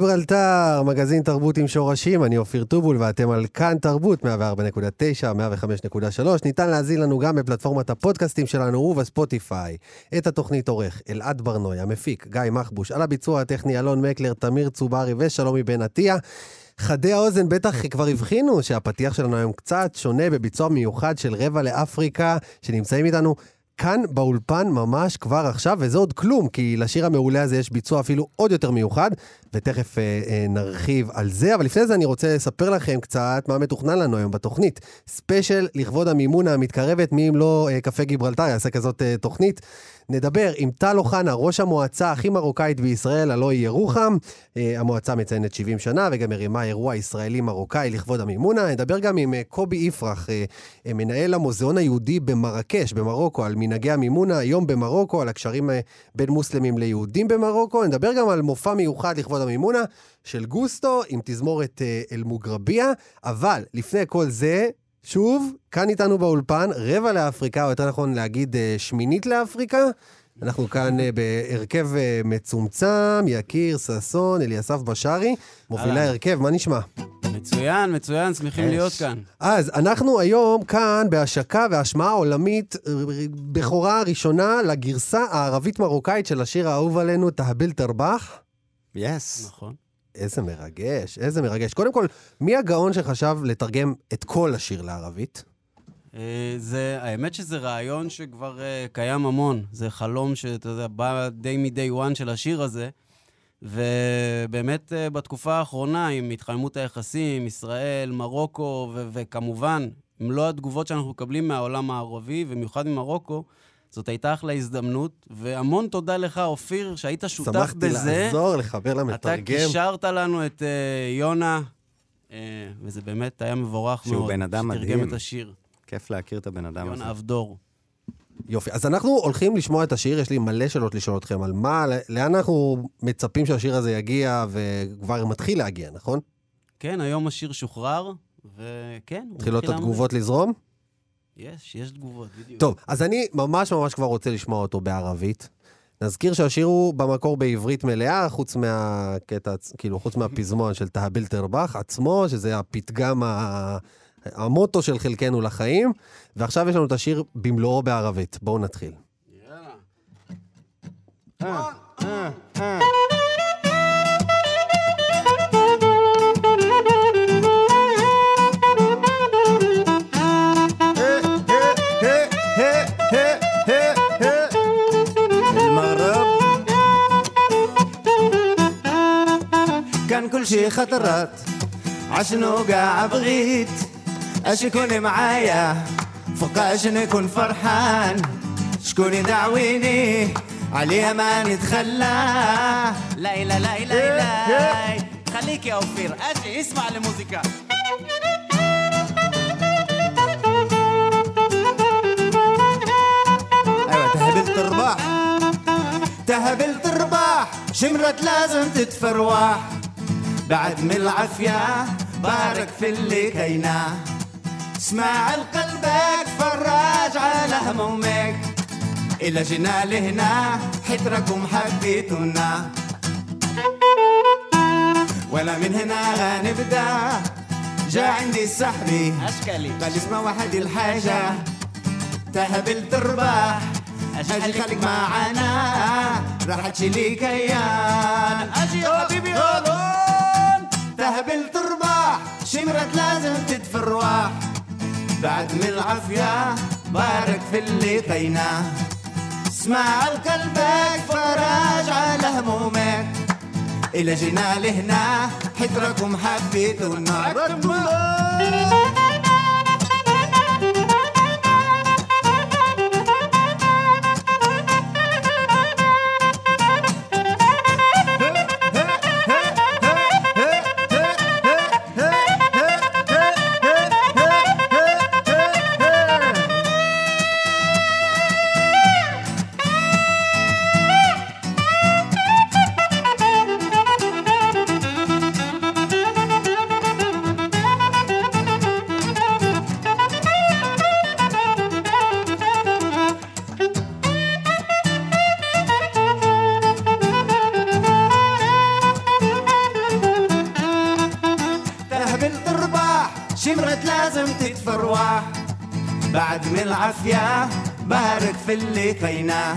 גיברלטר, מגזין תרבות עם שורשים, אני אופיר טובול ואתם על כאן תרבות, 104.9, 105.3, ניתן להזין לנו גם בפלטפורמת הפודקאסטים שלנו ובספוטיפיי. את התוכנית עורך אלעד ברנוי, המפיק גיא מחבוש, על הביצוע הטכני אלון מקלר, תמיר צוברי ושלומי בן עטיה. חדי האוזן בטח כבר הבחינו שהפתיח שלנו היום קצת שונה בביצוע מיוחד של רבע לאפריקה, שנמצאים איתנו כאן באולפן ממש כבר עכשיו, וזה עוד כלום, כי לשיר המעולה הזה יש ביצוע אפילו עוד יותר מיוחד, ותכף אה, אה, נרחיב על זה, אבל לפני זה אני רוצה לספר לכם קצת מה מתוכנן לנו היום בתוכנית. ספיישל לכבוד המימונה המתקרבת, מי אם לא אה, קפה גיברלטר יעשה כזאת אה, תוכנית. נדבר עם טל אוחנה, ראש המועצה הכי מרוקאית בישראל, הלוא היא ירוחם. אה, המועצה מציינת 70 שנה וגם מרימה אירוע ישראלי-מרוקאי לכבוד המימונה. נדבר גם עם אה, קובי יפרח, אה, מנהל המוזיאון היהודי במרקש, במרוקו, על מנהגי המימונה היום במרוקו, על הקשרים בין מוסלמים ליהודים במרוקו. נדבר גם על מופע מיוחד לכבוד המימונה של גוסטו עם תזמורת אל-מוגרביה. אבל לפני כל זה, שוב, כאן איתנו באולפן, רבע לאפריקה, או יותר נכון להגיד אה, שמינית לאפריקה. אנחנו כאן אה, בהרכב אה, מצומצם, יקיר, ששון, אליסף בשארי, מובילי אהלן. ההרכב, מה נשמע? מצוין, מצוין, שמחים אש. להיות כאן. אז אנחנו היום כאן בהשקה והשמעה עולמית, בכורה ראשונה לגרסה הערבית-מרוקאית של השיר האהוב עלינו, תהביל תרבח. יס. נכון. איזה מרגש, איזה מרגש. קודם כל, מי הגאון שחשב לתרגם את כל השיר לערבית? אה, זה, האמת שזה רעיון שכבר אה, קיים המון. זה חלום שאתה יודע, בא די מ-day one של השיר הזה. ובאמת אה, בתקופה האחרונה, עם התחממות היחסים, ישראל, מרוקו, וכמובן, מלוא התגובות שאנחנו מקבלים מהעולם הערבי, במיוחד ממרוקו, זאת הייתה אחלה הזדמנות, והמון תודה לך, אופיר, שהיית שותף שמחתי בזה. לעזור, לחבר אתה למתרגם. קישרת לנו את uh, יונה, uh, וזה באמת היה מבורך שהוא מאוד. בן אדם שתרגם מדהים. את השיר. כיף להכיר את הבן אדם הזה. יונה אבדור. יופי, אז אנחנו הולכים לשמוע את השיר, יש לי מלא שאלות לשאול אתכם על מה, לאן אנחנו מצפים שהשיר הזה יגיע, וכבר מתחיל להגיע, נכון? כן, היום השיר שוחרר, וכן, מתחילות מתחיל התגובות לזרום? יש, יש תגובות, בדיוק. טוב, אז אני ממש ממש כבר רוצה לשמוע אותו בערבית. נזכיר שהשיר הוא במקור בעברית מלאה, חוץ מהקטע, כאילו, חוץ מהפזמון של תהביל תרבח עצמו, שזה הפתגם, ה... המוטו של חלקנו לחיים, ועכשיו יש לנו את השיר במלואו בערבית. בואו נתחיל. יאללה. شي خطرات عشنو قاع بغيت؟ اش يكون معايا فوقاش نكون فرحان؟ شكون يدعويني عليها ما نتخلى. لا لا لا لا خليك يا أوفير أجي اسمع الموسيقى. أيوه تهبل ترباح تهبل ترباح شمرت لازم تتفرواح. بعد من العافية بارك في اللي كينا. اسمع لقلبك فراج على همومك. إلا جينا لهنا حتركم حبيتونا ولا من هنا غنبدأ. جا عندي صاحبي أشكالي. قال اسمع واحد الحاجة. تهبل تربح أجي خليك معانا راح تشيلي كيان أجي يا حبيبي. تهبل ترباح شمرة لازم تدفي الرواح بعد من العافية بارك في اللي قيناه. اسمع لقلبك فراج على همومك. إلى جنا لهنا حتركم حبيتونا في اللي قيناه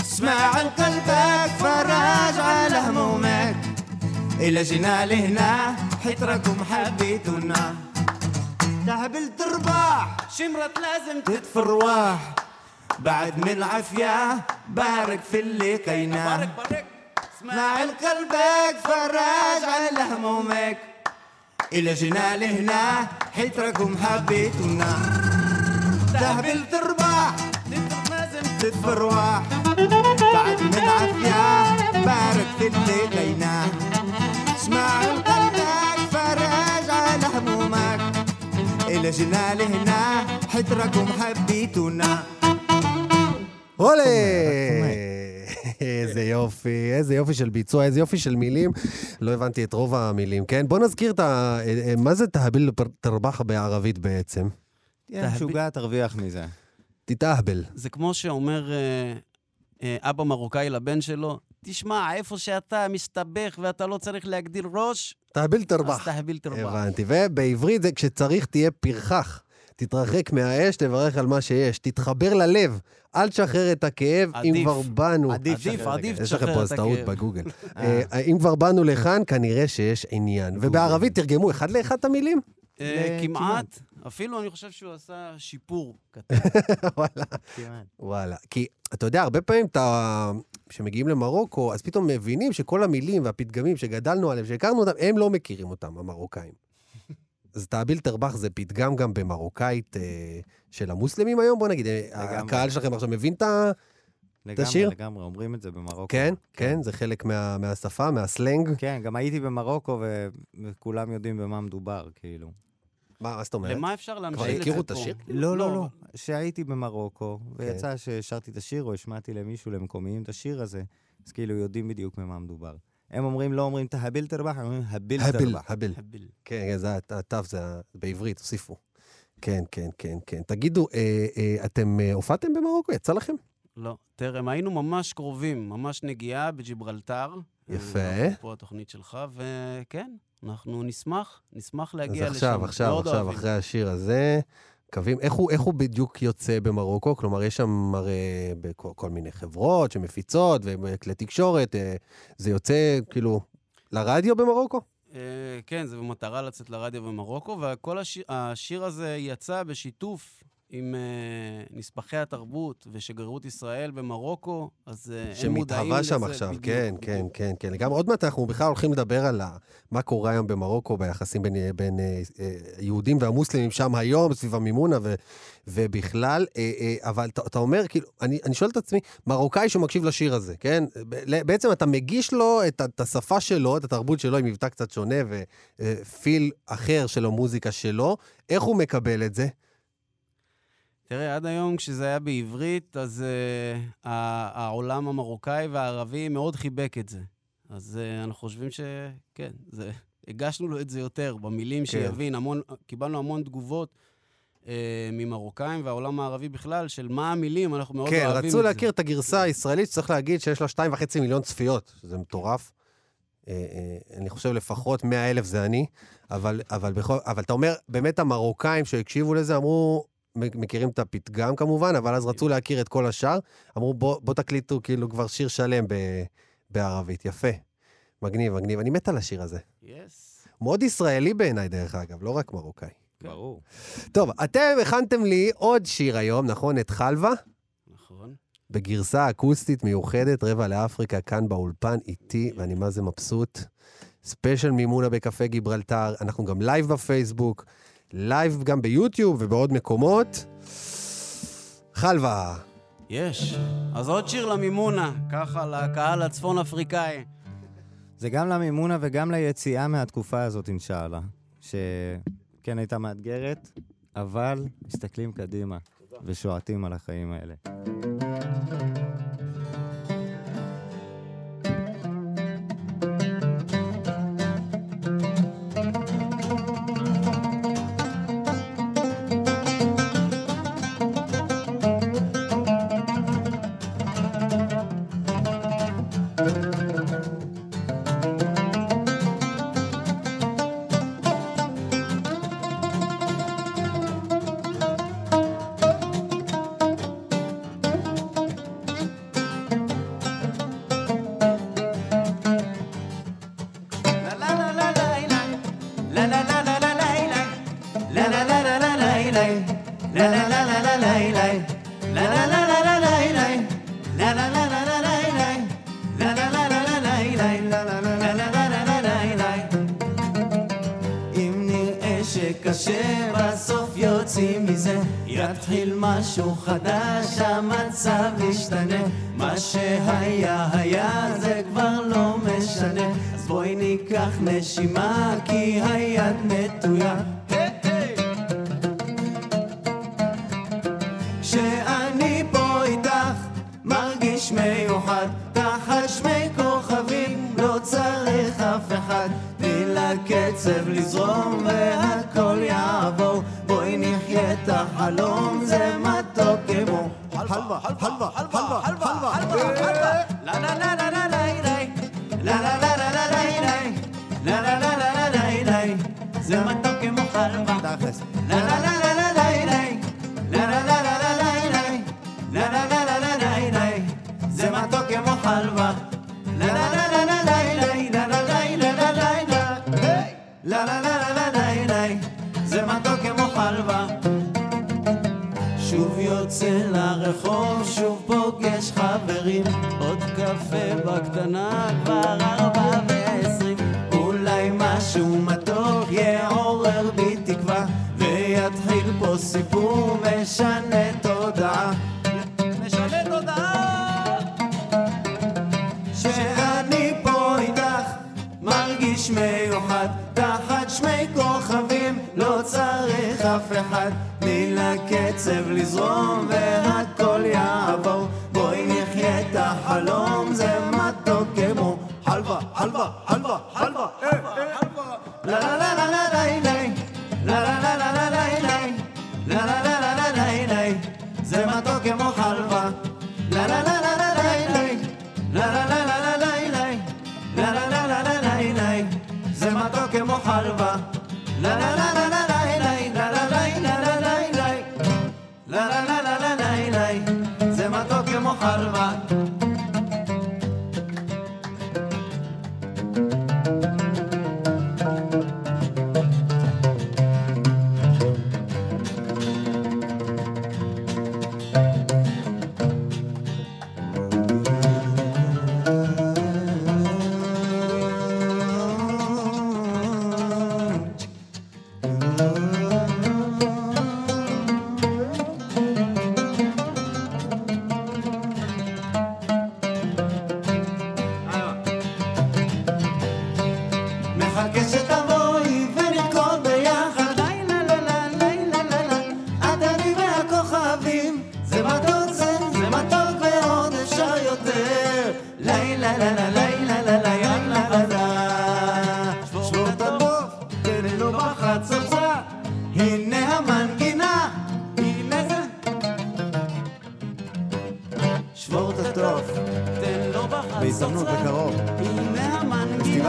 اسمع قلبك فراج على همومك. إلى جينا لهنا حتركم حبيتونا. تهبل ترباح شمرت لازم تتفروح بعد من العافية بارك في اللي قيناه بارك بارك. اسمع. قلبك فراج على همومك. إلى جينا لهنا حيتركم حبيتونا. تهبل ترباح لازم تتفروح بعد من عافية بارك في اللي لينا اسمع قلبك فراج على همومك إلى جينا لهنا حيتركم حبيتونا עולה! איזה יופי, איזה יופי של ביצוע, איזה יופי של מילים. לא הבנתי את רוב המילים, כן? בוא נזכיר את ה... אה, מה זה תהביל תרבח בערבית בעצם? תהיה משוגע, תרוויח מזה. תתהבל. זה כמו שאומר אה, אה, אבא מרוקאי לבן שלו, תשמע, איפה שאתה מסתבך ואתה לא צריך להגדיל ראש, תהביל אז תרבח. תהביל תרבח. הבנתי. ובעברית זה כשצריך תהיה פרחח. תתרחק מהאש, תברך על מה שיש. תתחבר ללב, אל תשחרר את הכאב, אם עדיף. כבר באנו. עדיף עדיף, שחרר עדיף רגע. יש לכם תשחרר פה את אז טעות הכאב. בגוגל. אה, אם כבר באנו לכאן, כנראה שיש עניין. ובערבית תרגמו אחד לאחד את המילים? אה, כמעט, אפילו אני חושב שהוא עשה שיפור קטן. וואלה. כמעט. וואלה. כי אתה יודע, הרבה פעמים אתה... כשמגיעים למרוקו, אז פתאום מבינים שכל המילים והפתגמים שגדלנו עליהם, שהכרנו אותם, הם לא מכירים אותם, המרוקאים. אז תאביל תרבח זה פתגם גם במרוקאית אה, של המוסלמים היום? בוא נגיד, אה. הקהל שלכם עכשיו מבין את ה... לגמרי, השיר? לגמרי, אומרים את זה במרוקו. כן, כן, זה חלק מה- מהשפה, מהסלנג. כן, גם הייתי במרוקו ו- וכולם יודעים במה מדובר, כאילו. מה מה זאת אומרת? למה אפשר להמשיך כבר את זה הכירו את? השיר? לא, לא, לא. שהייתי במרוקו, כן. ויצא שהשרתי את השיר, או השמעתי למישהו, למקומיים, את השיר הזה, אז כאילו יודעים בדיוק במה מדובר. הם אומרים, לא אומרים תהביל תרבח, הם אומרים הביל תרבח. הבל. הביל. כן, כן, זה התו, זה בעברית, הוסיפו. כן, כן, כן, כן. תגידו, אה, אה, אתם אה, הופעתם במרוקו? יצא לכם? לא, טרם. היינו ממש קרובים, ממש נגיעה בגיברלטר. יפה. פה התוכנית שלך, וכן, אנחנו נשמח, נשמח להגיע אז לשם. עכשיו, עכשיו, מאוד עכשיו, אוהבים. אחרי השיר הזה, מקווים, איך הוא, איך הוא בדיוק יוצא במרוקו? כלומר, יש שם הרי בכל, כל מיני חברות שמפיצות וכלי תקשורת, אה, זה יוצא כאילו לרדיו במרוקו? אה, כן, זה במטרה לצאת לרדיו במרוקו, וכל השיר, השיר הזה יצא בשיתוף עם אה, נספחי התרבות ושגרירות ישראל במרוקו, אז אה, הם מודעים שמתהווה לזה. שם עכשיו, בדיוק, כן, בדיוק. כן, כן, כן. לגמרי, עוד מעט אנחנו בכלל הולכים לדבר על ה- מה קורה היום במרוקו, ביחסים בין, בין אה, אה, יהודים והמוסלמים שם היום, סביב המימונה ו, ובכלל. אה, אה, אבל אתה, אתה אומר, כאילו, אני, אני שואל את עצמי, מרוקאי שמקשיב לשיר הזה, כן? בעצם אתה מגיש לו את, את השפה שלו, את התרבות שלו, עם מבטא קצת שונה ופיל אחר של המוזיקה שלו, איך הוא מקבל את זה? תראה, עד היום כשזה היה בעברית, אז uh, העולם המרוקאי והערבי מאוד חיבק את זה. אז uh, אנחנו חושבים שכן, זה, הגשנו לו את זה יותר, במילים כן. שיבין. המון, קיבלנו המון תגובות uh, ממרוקאים והעולם הערבי בכלל, של מה המילים, אנחנו מאוד כן, אוהבים את זה. רצו להכיר את הגרסה הישראלית, שצריך להגיד שיש לה שתיים וחצי מיליון צפיות, שזה מטורף. אני חושב לפחות 100 אלף זה אני, אבל, אבל, בכל, אבל אתה אומר, באמת המרוקאים שהקשיבו לזה אמרו, מכירים את הפתגם כמובן, אבל אז רצו כן. להכיר את כל השאר. אמרו, בוא, בוא תקליטו כאילו כבר שיר שלם ב, בערבית. יפה. מגניב, מגניב. אני מת על השיר הזה. יס. Yes. מאוד ישראלי בעיניי, דרך אגב, לא רק מרוקאי. כן. ברור. טוב, אתם הכנתם לי עוד שיר היום, נכון? את חלבה? נכון. בגרסה אקוסטית מיוחדת, רבע לאפריקה, כאן באולפן איתי, ואני מה זה מבסוט. ספיישל מימונה בקפה גיברלטר, אנחנו גם לייב בפייסבוק. לייב גם ביוטיוב ובעוד מקומות. חלווה. יש. אז עוד שיר למימונה, ככה לקהל הצפון אפריקאי. זה גם למימונה וגם ליציאה מהתקופה הזאת, אינשאללה. שכן הייתה מאתגרת, אבל מסתכלים קדימה ושועטים על החיים האלה. השוחד, שני כוכבים, לא צריך אף אחד. תני לקצב לזרום והכל יעבור, בואי נחיה את החלום.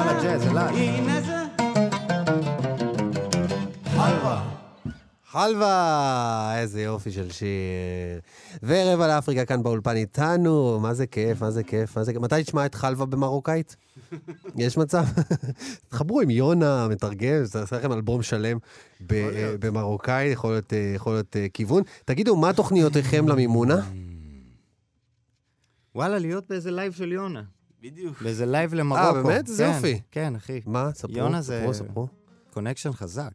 יאללה ג'אז, אלעד. הנה זה. חלבה. איזה יופי של שיר. וערב על אפריקה כאן באולפן איתנו, מה זה כיף, מה זה כיף, מה זה כיף. מתי תשמע את חלווה במרוקאית? יש מצב? תחברו עם יונה, מתרגם, זה עושה לכם אלבום שלם במרוקאית, יכול להיות, אה, יכול להיות אה, כיוון. תגידו, מה תוכניותיכם למימונה? וואלה, להיות באיזה לייב של יונה. בדיוק. באיזה לייב למרוקו. באמת? איזה כן, יופי. כן, אחי. מה? ספרו, יונה זה- ספרו, ספרו. connection חזק.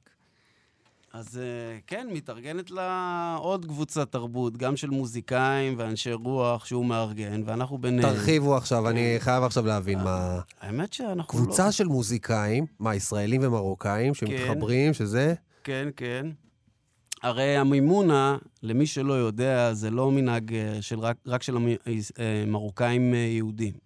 אז אה, כן, מתארגנת לה עוד קבוצת תרבות, גם של מוזיקאים ואנשי רוח שהוא מארגן, ואנחנו ביניהם. תרחיבו עכשיו, אני חייב עכשיו להבין מה... האמת שאנחנו לא... קבוצה של מוזיקאים, מה, ישראלים ומרוקאים, שמתחברים, שזה... כן, כן. הרי המימונה, למי שלא יודע, זה לא מנהג אה, של רק, רק של המ- אה, מרוקאים אה, יהודים.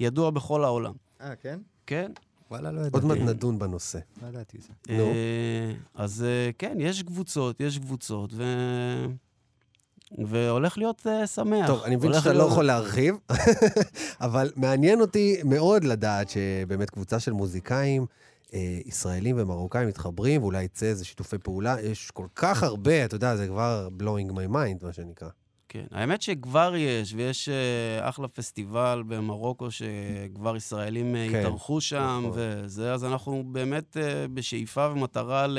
ידוע בכל העולם. אה, כן? כן? וואלה, לא ידעתי. עוד מעט נדון בנושא. לא ידעתי את זה. נו. אה, אז אה, כן, יש קבוצות, יש קבוצות, ו... והולך להיות אה, שמח. טוב, אני מבין שאתה לא יכול להרחיב, אבל מעניין אותי מאוד לדעת שבאמת קבוצה של מוזיקאים, אה, ישראלים ומרוקאים מתחברים, ואולי יצא איזה שיתופי פעולה. יש כל כך הרבה, אתה יודע, זה כבר blowing my mind, מה שנקרא. כן, האמת שכבר יש, ויש אה, אחלה פסטיבל במרוקו שכבר ישראלים אה, כן, התארחו שם, נכון. וזה, אז אנחנו באמת אה, בשאיפה ומטרה ל-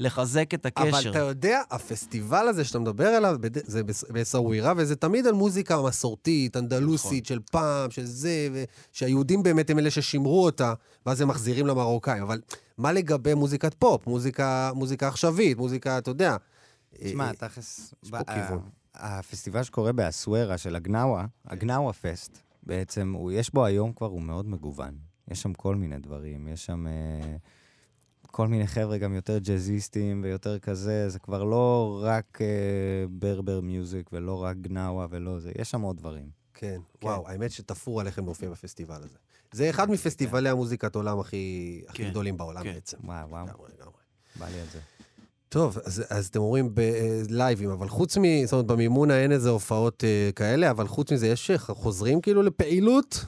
לחזק את הקשר. אבל אתה יודע, הפסטיבל הזה שאתה מדבר עליו, זה בס- בסווירה, וזה תמיד על מוזיקה מסורתית, אנדלוסית, של פעם, של זה, ו- שהיהודים באמת הם אלה ששימרו אותה, ואז הם מחזירים למרוקאים. אבל מה לגבי מוזיקת פופ, מוזיקה, מוזיקה עכשווית, מוזיקה, אתה יודע... תשמע, תכלס... יש פה כיוון. הפסטיבל שקורה באסוורה של הגנאווה, הגנאווה פסט, בעצם, הוא- יש בו היום כבר, הוא מאוד מגוון. יש שם כל מיני דברים, יש שם אה, כל מיני חבר'ה גם יותר ג'אזיסטים ויותר כזה, זה כבר לא רק אה, ברבר מיוזיק ולא רק גנאווה ולא זה, יש שם עוד דברים. כן, וואו, האמת שתפור עליכם להופיע בפסטיבל הזה. זה אחד מפסטיבלי המוזיקת עולם הכי הכי כן, גדולים בעולם כן. בעצם. וואו, וואו, לגמרי, לגמרי. בא לי על זה. טוב, אז, אז אתם אומרים בלייבים, אבל חוץ מ... זאת אומרת, במימונה אין איזה הופעות אה, כאלה, אבל חוץ מזה, יש אה, חוזרים כאילו לפעילות?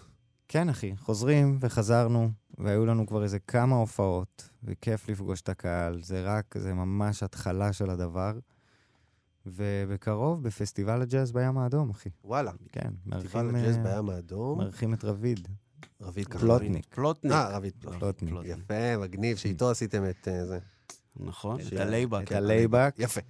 כן, אחי, חוזרים וחזרנו, והיו לנו כבר איזה כמה הופעות, וכיף לפגוש את הקהל. זה רק, זה ממש התחלה של הדבר. ובקרוב, בפסטיבל הג'אז בים האדום, אחי. וואלה. כן, פסטיבל מארחים, הג'אז אה, בים האדום. מארחים את רביד, רביד ככה. פלוטניק. פלוטניק. אה, רביד פלוטניק. פלוטניק. פלוטניק. יפה, מגניב, שאיתו עשיתם את אה, זה. נכון, את הלייבק. את הלייבק. יפה.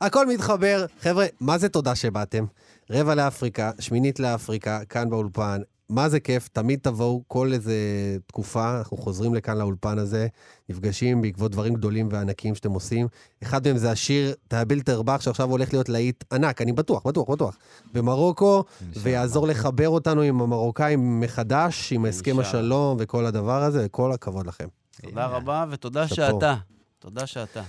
הכל מתחבר. חבר'ה, מה זה תודה שבאתם? רבע לאפריקה, שמינית לאפריקה, כאן באולפן. מה זה כיף, תמיד תבואו כל איזה תקופה, אנחנו חוזרים לכאן לאולפן הזה, נפגשים בעקבות דברים גדולים וענקיים שאתם עושים. אחד מהם זה השיר תאבל תרבח, שעכשיו הולך להיות להיט ענק, אני בטוח, בטוח, בטוח. במרוקו, ויעזור לחבר אותנו עם המרוקאים מחדש, עם הסכם. השלום וכל הדבר הזה, וכל הכבוד לכם. תודה רבה, ותודה. שאתה. תודה שאתה.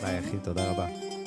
ביי, אחי, תודה רבה.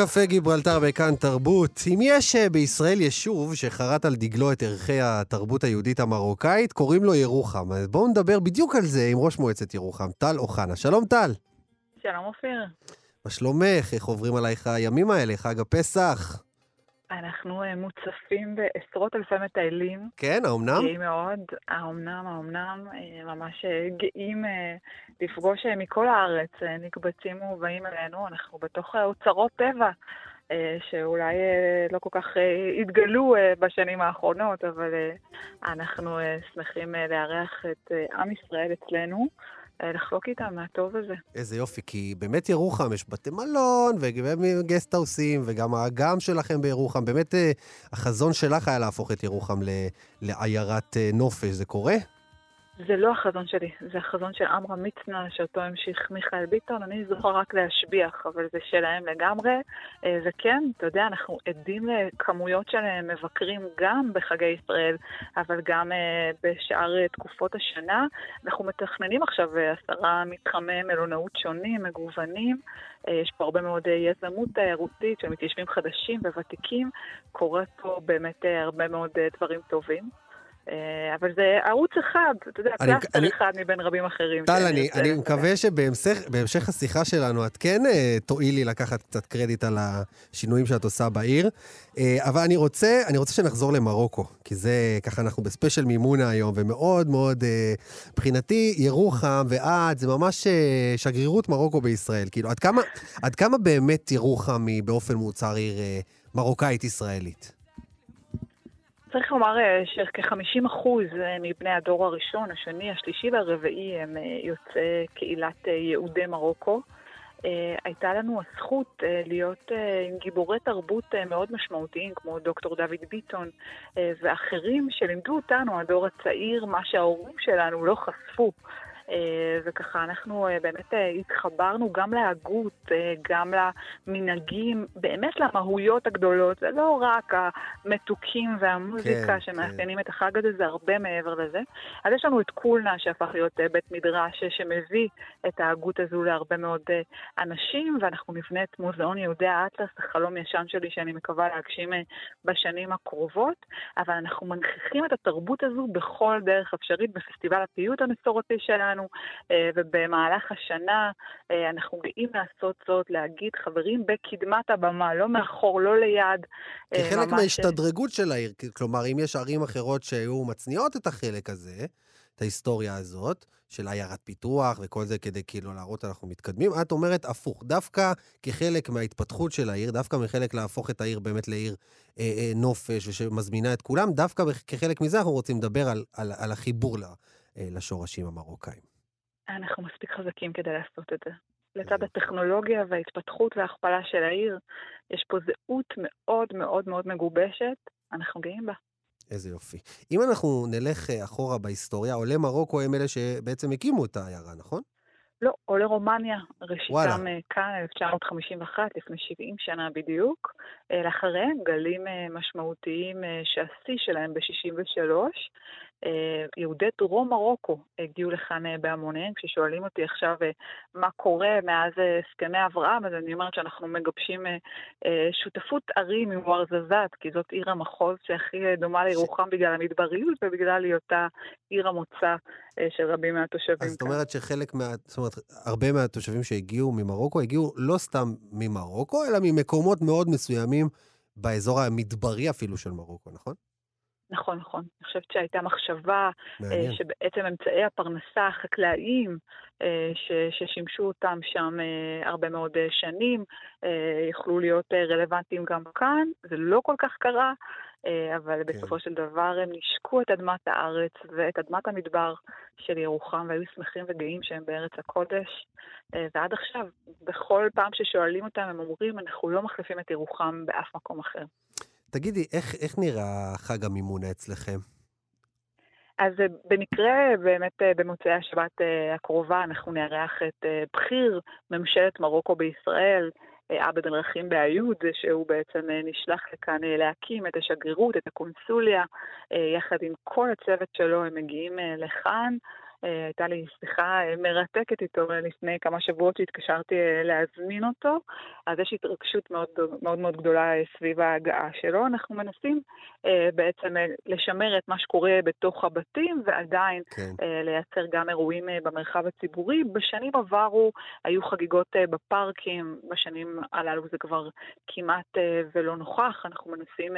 קפה גיברלטר בכאן תרבות. אם יש אה, בישראל יישוב שחרת על דגלו את ערכי התרבות היהודית המרוקאית, קוראים לו ירוחם. אז בואו נדבר בדיוק על זה עם ראש מועצת ירוחם, טל אוחנה. שלום טל. שלום אופיר. מה שלומך? איך עוברים עלייך הימים האלה, חג הפסח? אנחנו אה, מוצפים בעשרות אלפי מטיילים. כן, האומנם? גאים מאוד, האומנם, האומנם, אה, ממש אה, גאים לפגוש מכל הארץ, נקבצים ובאים אלינו, אנחנו בתוך אוצרות טבע. שאולי לא כל כך התגלו בשנים האחרונות, אבל אנחנו שמחים לארח את עם ישראל אצלנו. אה, לחלוק איתם מהטוב הזה. איזה יופי, כי באמת ירוחם, יש בתי מלון, וגם גסטהאוסים, וגם האגם שלכם בירוחם. באמת, אה, החזון שלך היה להפוך את ירוחם לעיירת אה, נופש, זה קורה? זה לא החזון שלי, זה החזון של עמרם מצנע, שאותו המשיך מיכאל ביטון. אני זוכר רק להשביח, אבל זה שלהם לגמרי. אה, וכן, אתה יודע, אנחנו עדים לכמויות של מבקרים גם בחגי ישראל, אבל גם אה, בשאר אה, תקופות השנה. אנחנו מתכננים עכשיו עשרה מתחמי מלונאות שונים, מגוונים. יש פה הרבה מאוד יזמות תיירותית של מתיישבים חדשים וותיקים. קורה פה באמת הרבה מאוד דברים טובים. אה, אבל זה ערוץ אחד, אתה יודע, פלסטר אחד מבין רבים אחרים. טל, אני, אני מקווה שבהמשך השיחה שלנו את כן uh, תואילי לקחת קצת קרדיט על השינויים שאת עושה בעיר. אבל אני רוצה, אני רוצה שנחזור למרוקו, כי זה, ככה אנחנו בספיישל מימונה היום, ומאוד מאוד, מבחינתי, ירוחם ואת, זה ממש שגרירות מרוקו בישראל. כאילו, עד כמה, עד כמה באמת ירוחם היא באופן מוצר עיר מרוקאית-ישראלית? צריך לומר אה, שכ-50% אה, מבני הדור הראשון, השני, השלישי והרביעי הם אה, יוצאי קהילת יהודי מרוקו. הייתה לנו הזכות להיות עם גיבורי תרבות מאוד משמעותיים, כמו דוקטור דוד ביטון ואחרים שלימדו אותנו, הדור הצעיר, מה שההורים שלנו לא חשפו. אה, וככה אנחנו אה, באמת אה, התחברנו גם להגות, גם למנהגים, באמת למהויות הגדולות. זה לא רק המתוקים והמוזיקה כן, שמאפיינים כן. את החג הזה, זה הרבה מעבר לזה. אז יש לנו את קולנה שהפך להיות בית מדרש שמביא את ההגות הזו להרבה מאוד אנשים, ואנחנו נבנה את מוזיאון יהודי האטלס, החלום ישן שלי שאני מקווה להגשים בשנים הקרובות, אבל אנחנו מנכיחים את התרבות הזו בכל דרך אפשרית בפסטיבל הפיוט המסורתי שלנו. שלנו, אה, ובמהלך השנה אה, אנחנו גאים לעשות זאת, להגיד, חברים, בקדמת הבמה, לא מאחור, לא ליד. אה, כחלק מההשתדרגות של העיר, כלומר, אם יש ערים אחרות שהיו מצניעות את החלק הזה, את ההיסטוריה הזאת, של עיירת פיתוח וכל זה כדי כאילו להראות אנחנו מתקדמים. את אומרת הפוך, דווקא כחלק מההתפתחות של העיר, דווקא מחלק להפוך את העיר באמת לעיר אה, אה, נופש ושמזמינה את כולם, דווקא כחלק מזה אנחנו רוצים לדבר על, על, על החיבור לה, לשורשים המרוקאים. אנחנו מספיק חזקים כדי לעשות את זה. לצד הטכנולוגיה וההתפתחות וההכפלה של העיר, יש פה זהות מאוד מאוד מאוד מגובשת, אנחנו גאים בה. איזה יופי. אם אנחנו נלך אה, אחורה בהיסטוריה, עולי מרוקו הם אלה שבעצם הקימו את העיירה, נכון? לא, עולי רומניה, ראשיתם אה, כאן, 1951, לפני 70 שנה בדיוק. לאחריהם גלים משמעותיים שהשיא שלהם ב-63. אה, יהודי דרום מרוקו הגיעו לכאן אה, בהמוניהם. כששואלים אותי עכשיו אה, מה קורה מאז הסכמי אברהם, אז אני אומרת שאנחנו מגבשים שותפות ערים עם וורזזת, כי זאת עיר המחוז שהכי דומה לירוחם בגלל המדבריות ובגלל היותה עיר המוצא של רבים מהתושבים כאן. אז זאת אומרת שחלק מה... זאת אומרת, הרבה מהתושבים שהגיעו ממרוקו הגיעו לא סתם ממרוקו, אלא ממקומות מאוד מסוימים באזור המדברי אפילו של מרוקו, נכון? נכון, נכון. אני חושבת שהייתה מחשבה uh, שבעצם אמצעי הפרנסה החקלאיים uh, ש, ששימשו אותם שם uh, הרבה מאוד שנים, יכלו להיות רלוונטיים גם כאן. זה לא כל כך קרה, אבל כן. בסופו של דבר הם נשקו את אדמת הארץ ואת אדמת המדבר של ירוחם, והיו שמחים וגאים שהם בארץ הקודש. ועד עכשיו, בכל פעם ששואלים אותם, הם אומרים, אנחנו לא מחליפים את ירוחם באף מקום אחר. תגידי, איך, איך נראה חג המימונה אצלכם? אז אה, במקרה, באמת אה, במוצאי השבת אה, הקרובה, אנחנו נארח את בכיר ממשלת מרוקו בישראל, עבד אל-רחים באיוד, שהוא בעצם נשלח לכאן להקים את השגרירות, את הקונסוליה, יחד עם כל הצוות שלו, הם מגיעים לכאן. אה, הייתה לי שיחה אה, מרתקת איתו לפני כמה שבועות שהתקשרתי אה, להזמין אותו, אז יש התרגשות מאוד מאוד, מאוד גדולה סביב ההגעה שלו. אנחנו מנסים בעצם לשמר את מה שקורה בתוך הבתים ועדיין כן. לייצר גם אירועים במרחב הציבורי. בשנים עברו היו חגיגות בפארקים, בשנים הללו זה כבר כמעט ולא נוכח. אנחנו מנסים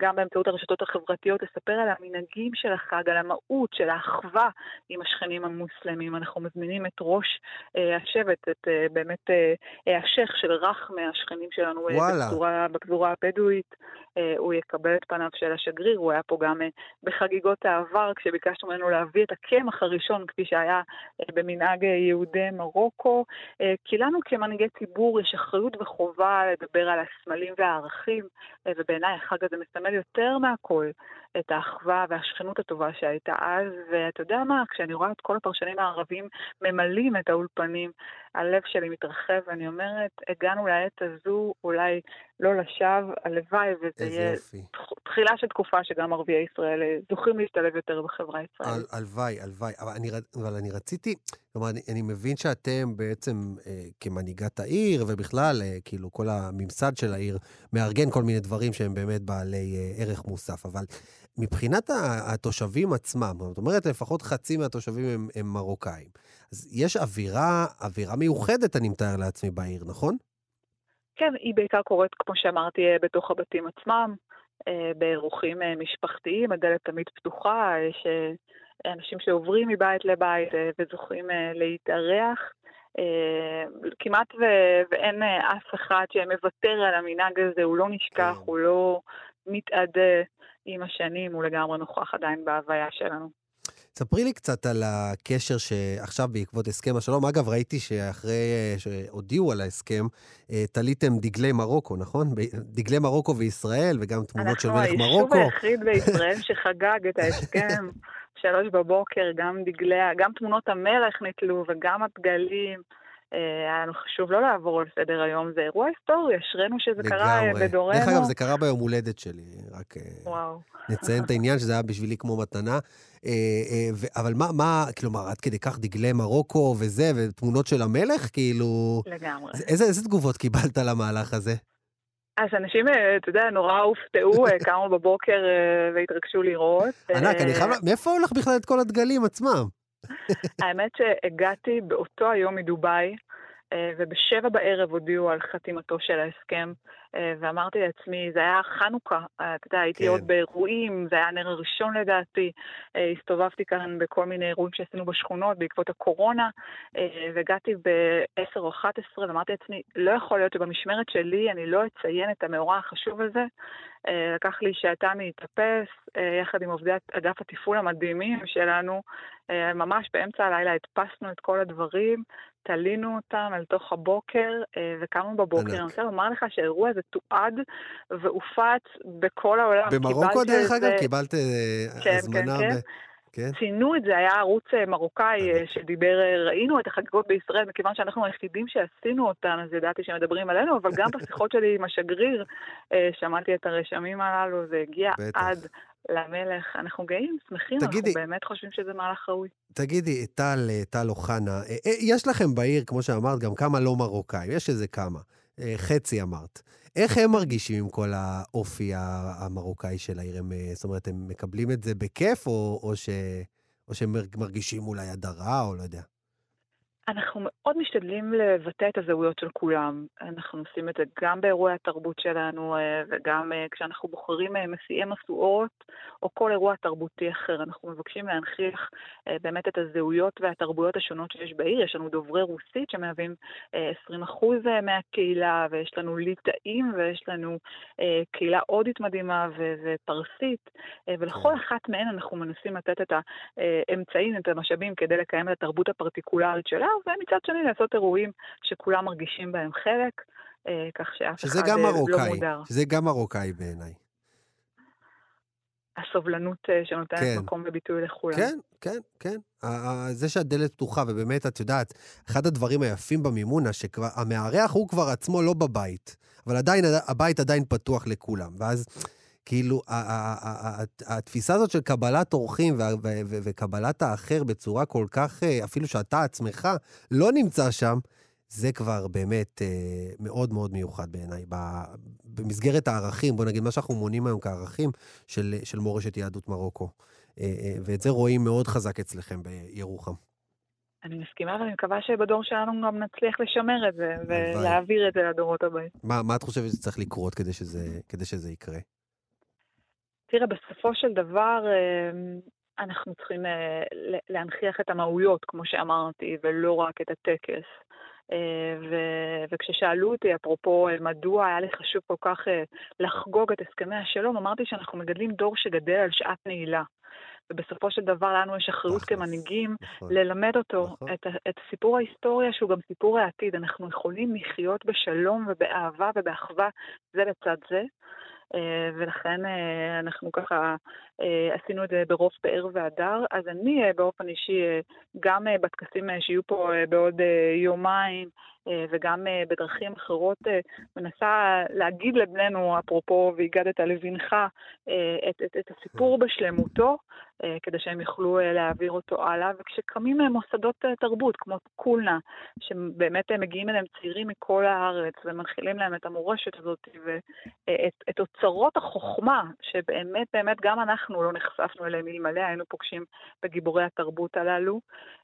גם באמצעות הרשתות החברתיות לספר על המנהגים של החג, על המהות של האחווה עם השכנים. השכנים המוסלמים. אנחנו מזמינים את ראש אה, השבט, את אה, באמת אה, אה, השייח של רך מהשכנים שלנו אה, בפזורה, בפזורה הבדואית. אה, הוא יקבל את פניו של השגריר, הוא היה פה גם אה, בחגיגות העבר, כשביקשנו ממנו להביא את הקמח הראשון, כפי שהיה אה, במנהג אה, יהודי מרוקו. אה, כי לנו כמנהיגי ציבור יש אחריות וחובה לדבר על הסמלים והערכים, אה, ובעיניי החג הזה מסמל יותר מהכל את האחווה והשכנות הטובה שהייתה אז, ואתה יודע מה, כשאני רואה את כל הפרשנים הערבים ממלאים את האולפנים, הלב שלי מתרחב, ואני אומרת, הגענו לעת הזו אולי לא לשווא, הלוואי וזה יהיה יופי. תחילה של תקופה שגם ערביי ישראל אה, זוכים להשתלב יותר בחברה הישראלית. הלוואי, הלוואי. אבל אני, אבל אני רציתי, כלומר, אני, אני מבין שאתם בעצם אה, כמנהיגת העיר, ובכלל, אה, כאילו, כל הממסד של העיר, מארגן כל מיני דברים שהם באמת בעלי אה, ערך מוסף. אבל מבחינת התושבים עצמם, זאת אומרת, לפחות חצי מהתושבים הם, הם מרוקאים. אז יש אווירה, אווירה מיוחדת, אני מתאר לעצמי, בעיר, נכון? כן, היא בעיקר קורית, כמו שאמרתי, אה, בתוך הבתים עצמם, אה, באירוחים אה, משפחתיים, הדלת תמיד פתוחה, יש אנשים שעוברים מבית לבית וזוכים להתארח. כמעט ו- ואין אף אחד שמוותר על המנהג הזה, הוא לא נשכח, כן. הוא לא מתאדה עם השנים, הוא לגמרי נוכח עדיין בהוויה שלנו. ספרי לי קצת על הקשר שעכשיו בעקבות הסכם השלום. אגב, ראיתי שאחרי אה, שהודיעו על ההסכם, אה, תליתם דגלי מרוקו, נכון? דגלי מרוקו וישראל, וגם תמונות של מלך מרוקו. אנחנו היישוב היחיד בישראל שחגג את ההסכם. שלוש בבוקר, גם דגלי, גם תמונות המלך נתלו וגם הדגלים. אה, היה לנו חשוב לא לעבור על סדר היום, זה אירוע היסטורי, אשרינו שזה לגמרי. קרה בדורנו. דרך אגב, זה קרה ביום הולדת שלי, רק וואו. נציין את העניין שזה היה בשבילי כמו מתנה. אה, אה, אבל מה, מה, כלומר, עד כדי כך דגלי מרוקו וזה, ותמונות של המלך, כאילו... לגמרי. איזה, איזה תגובות קיבלת למהלך הזה? אז אנשים, אה, אתה יודע, נורא הופתעו, קמו בבוקר והתרגשו לראות. ענק, אני חייב... מאיפה הולך בכלל את כל הדגלים עצמם? האמת שהגעתי באותו היום מדובאי, ובשבע בערב הודיעו על חתימתו של ההסכם. אה, ואמרתי לעצמי, זה היה חנוכה, אה, אתה יודע, הייתי כן. עוד באירועים, זה היה הנר הראשון לדעתי, אה, הסתובבתי כאן בכל מיני אירועים שעשינו בשכונות בעקבות הקורונה, והגעתי ב-10 או 11 ואמרתי לעצמי, לא יכול להיות שבמשמרת שלי אני לא אציין את המאורע החשוב הזה. לקח לי שעתיים להתאפס, יחד עם עובדי אגף התפעול המדהימים שלנו, ממש באמצע הלילה הדפסנו את כל הדברים, תלינו אותם אל תוך הבוקר וקמנו בבוקר. אני רוצה לומר לך שהאירוע הזה תועד והופץ בכל העולם. במרוקו, דרך אגב, קיבלת אה, כן, הזמנה. כן, כן. כן. ציינו את זה, היה ערוץ אה, מרוקאי אה, שדיבר, ראינו את החגיגות בישראל, מכיוון שאנחנו היחידים שעשינו אותן, אז ידעתי שמדברים עלינו, אבל גם בשיחות שלי עם השגריר, שמעתי את הרשמים הללו, זה הגיע בטח. עד למלך. אנחנו גאים, שמחים, תגידי, אנחנו באמת חושבים שזה מהלך ראוי. תגידי, טל, טל אוחנה, יש לכם בעיר, כמו שאמרת, גם כמה לא מרוקאים, יש איזה כמה. אה, חצי אמרת. איך הם מרגישים עם כל האופי המרוקאי של העיר? הם, אה, זאת אומרת, הם מקבלים את זה בכיף, או, או, ש, או שהם מרגישים אולי הדרה, או לא יודע? אנחנו מאוד משתדלים לבטא את הזהויות של כולם. אנחנו עושים את זה גם באירועי התרבות שלנו אה, וגם אה, כשאנחנו בוחרים אה, מסיעי משואות או כל אירוע תרבותי אחר. אנחנו מבקשים להנכיח באמת את הזהויות והתרבויות השונות שיש בעיר. יש לנו דוברי רוסית שמהווים 20% מהקהילה ויש לנו ליטאים ויש לנו קהילה הודית מדהימה ופרסית. ולכל כן. אחת מהן אנחנו מנסים לתת את האמצעים, את המשאבים כדי לקיים את התרבות הפרטיקולרית שלה. ומצד שני לעשות אירועים שכולם מרגישים בהם חלק, אה, כך שאף אחד גם אה, לא מודר. שזה גם מרוקאי בעיניי. הסובלנות אה, שנותנת כן. מקום וביטוי לכולם. כן, כן, כן. זה שהדלת פתוחה, ובאמת, את יודעת, אחד הדברים היפים במימונה, שהמארח הוא כבר עצמו לא בבית, אבל עדיין, הבית עדיין פתוח לכולם. ואז כאילו, התפיסה הזאת של קבלת אורחים וקבלת האחר בצורה כל כך, אה, אפילו שאתה עצמך לא נמצא שם, זה כבר באמת אה, מאוד מאוד מיוחד בעיניי. במסגרת הערכים, בוא נגיד, מה שאנחנו מונים היום כערכים של, של מורשת יהדות מרוקו. אה, ואת זה רואים מאוד חזק אצלכם בירוחם. אני מסכימה, ואני מקווה שבדור שלנו גם נצליח לשמר את זה. ולהעביר את זה לדורות הבאים. מה, מה את חושבת שצריך לקרות כדי שזה, כדי שזה יקרה? תראה, בסופו של דבר, אה, אנחנו צריכים אה, להנכיח את המהויות, כמו שאמרתי, ולא רק את הטקס. אה, ו- וכששאלו אותי, אפרופו, אה, מדוע היה לי חשוב כל כך לחגוג את הסכמי השלום, אמרתי שאנחנו מגדלים דור שגדל על שעת נעילה. ובסופו של דבר לנו יש אחריות. כמנהיגים נכון. ללמד אותו נכון. את, את סיפור ההיסטוריה שהוא גם סיפור העתיד. אנחנו יכולים לחיות בשלום ובאהבה ובאחווה זה לצד זה. אה, ולכן אה, אנחנו ככה אה, עשינו את זה ברוב פאר והדר. אז אני באופן אישי, גם בטקסים שיהיו פה בעוד יומיים, וגם אה, בדרכים אחרות, אה, מנסה להגיד לבנינו, אפרופו והגדת לבנך, אה, את, את, את הסיפור בשלמותו, אה, כדי שהם יוכלו אה, להעביר אותו הלאה. וכשקמים אה, מוסדות אה, תרבות, כמו קולנה, שבאמת אה, מגיעים אליהם צעירים מכל הארץ ומנחילים להם את המורשת הזאת ואת את אוצרות החוכמה, שבאמת באמת גם אנחנו לא נחשפנו אליהם אלמלא היינו פוגשים בגיבורי התרבות הללו.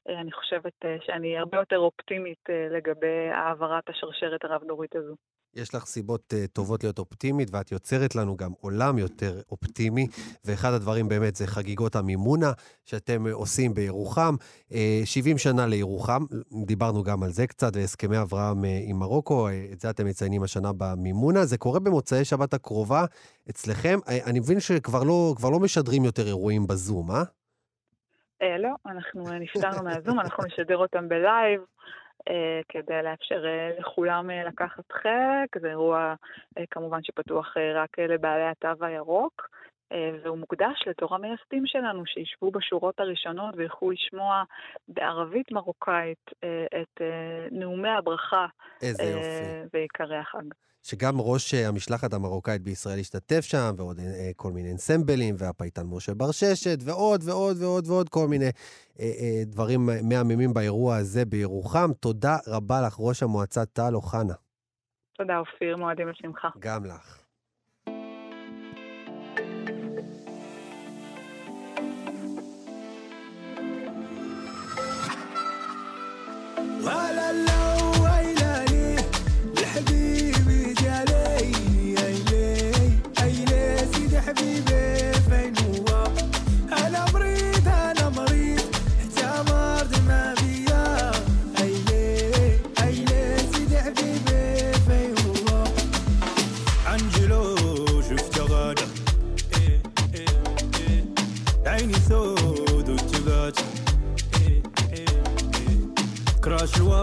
אה, אני חושבת אה, שאני הרבה יותר אופטימית אה, לגבי העברת השרשרת הרב-דורית הזו. יש לך סיבות uh, טובות להיות אופטימית, ואת יוצרת לנו גם עולם יותר אופטימי, ואחד הדברים באמת זה חגיגות המימונה שאתם uh, עושים בירוחם. Uh, 70 שנה לירוחם, דיברנו גם על זה קצת, והסכמי אברהם uh, עם מרוקו, uh, את זה אתם מציינים השנה במימונה. זה קורה במוצאי שבת הקרובה אצלכם. Uh, אני מבין שכבר לא, לא משדרים יותר אירועים בזום, אה? אה, לא, אנחנו אה, נפטרנו מהזום, אנחנו נשדר אותם בלייב. אה, כדי לאפשר אה, לכולם אה, לקחת חלק. זה אירוע כמובן שפתוח רק לבעלי התו הירוק, והוא מוקדש לתור המייסדים שלנו, שישבו בשורות הראשונות ויוכלו לשמוע בערבית מרוקאית אה, את אה, נאומי הברכה איזה אה, יופי. ועיקרי החג. שגם ראש אה, המשלחת המרוקאית בישראל השתתף שם, ועוד אה, כל מיני אנסמבלים, והפייטן משה ברששת, ועוד ועוד ועוד ועוד כל מיני אה, אה, דברים מהממים באירוע הזה בירוחם. תודה רבה לך, ראש המועצה טל אוחנה. תודה, אופיר, מועדים לשמחה. גם לך. حبيبي كراش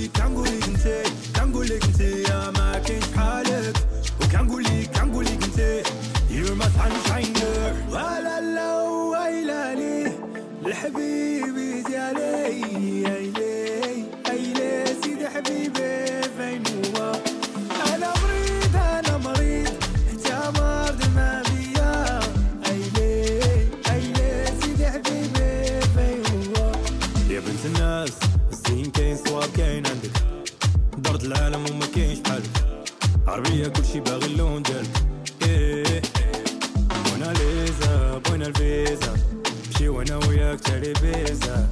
عربية كلشي باغي اللون ديالك إيه موناليزا بوينا الفيزا مشي وأنا وياك تالي بيزا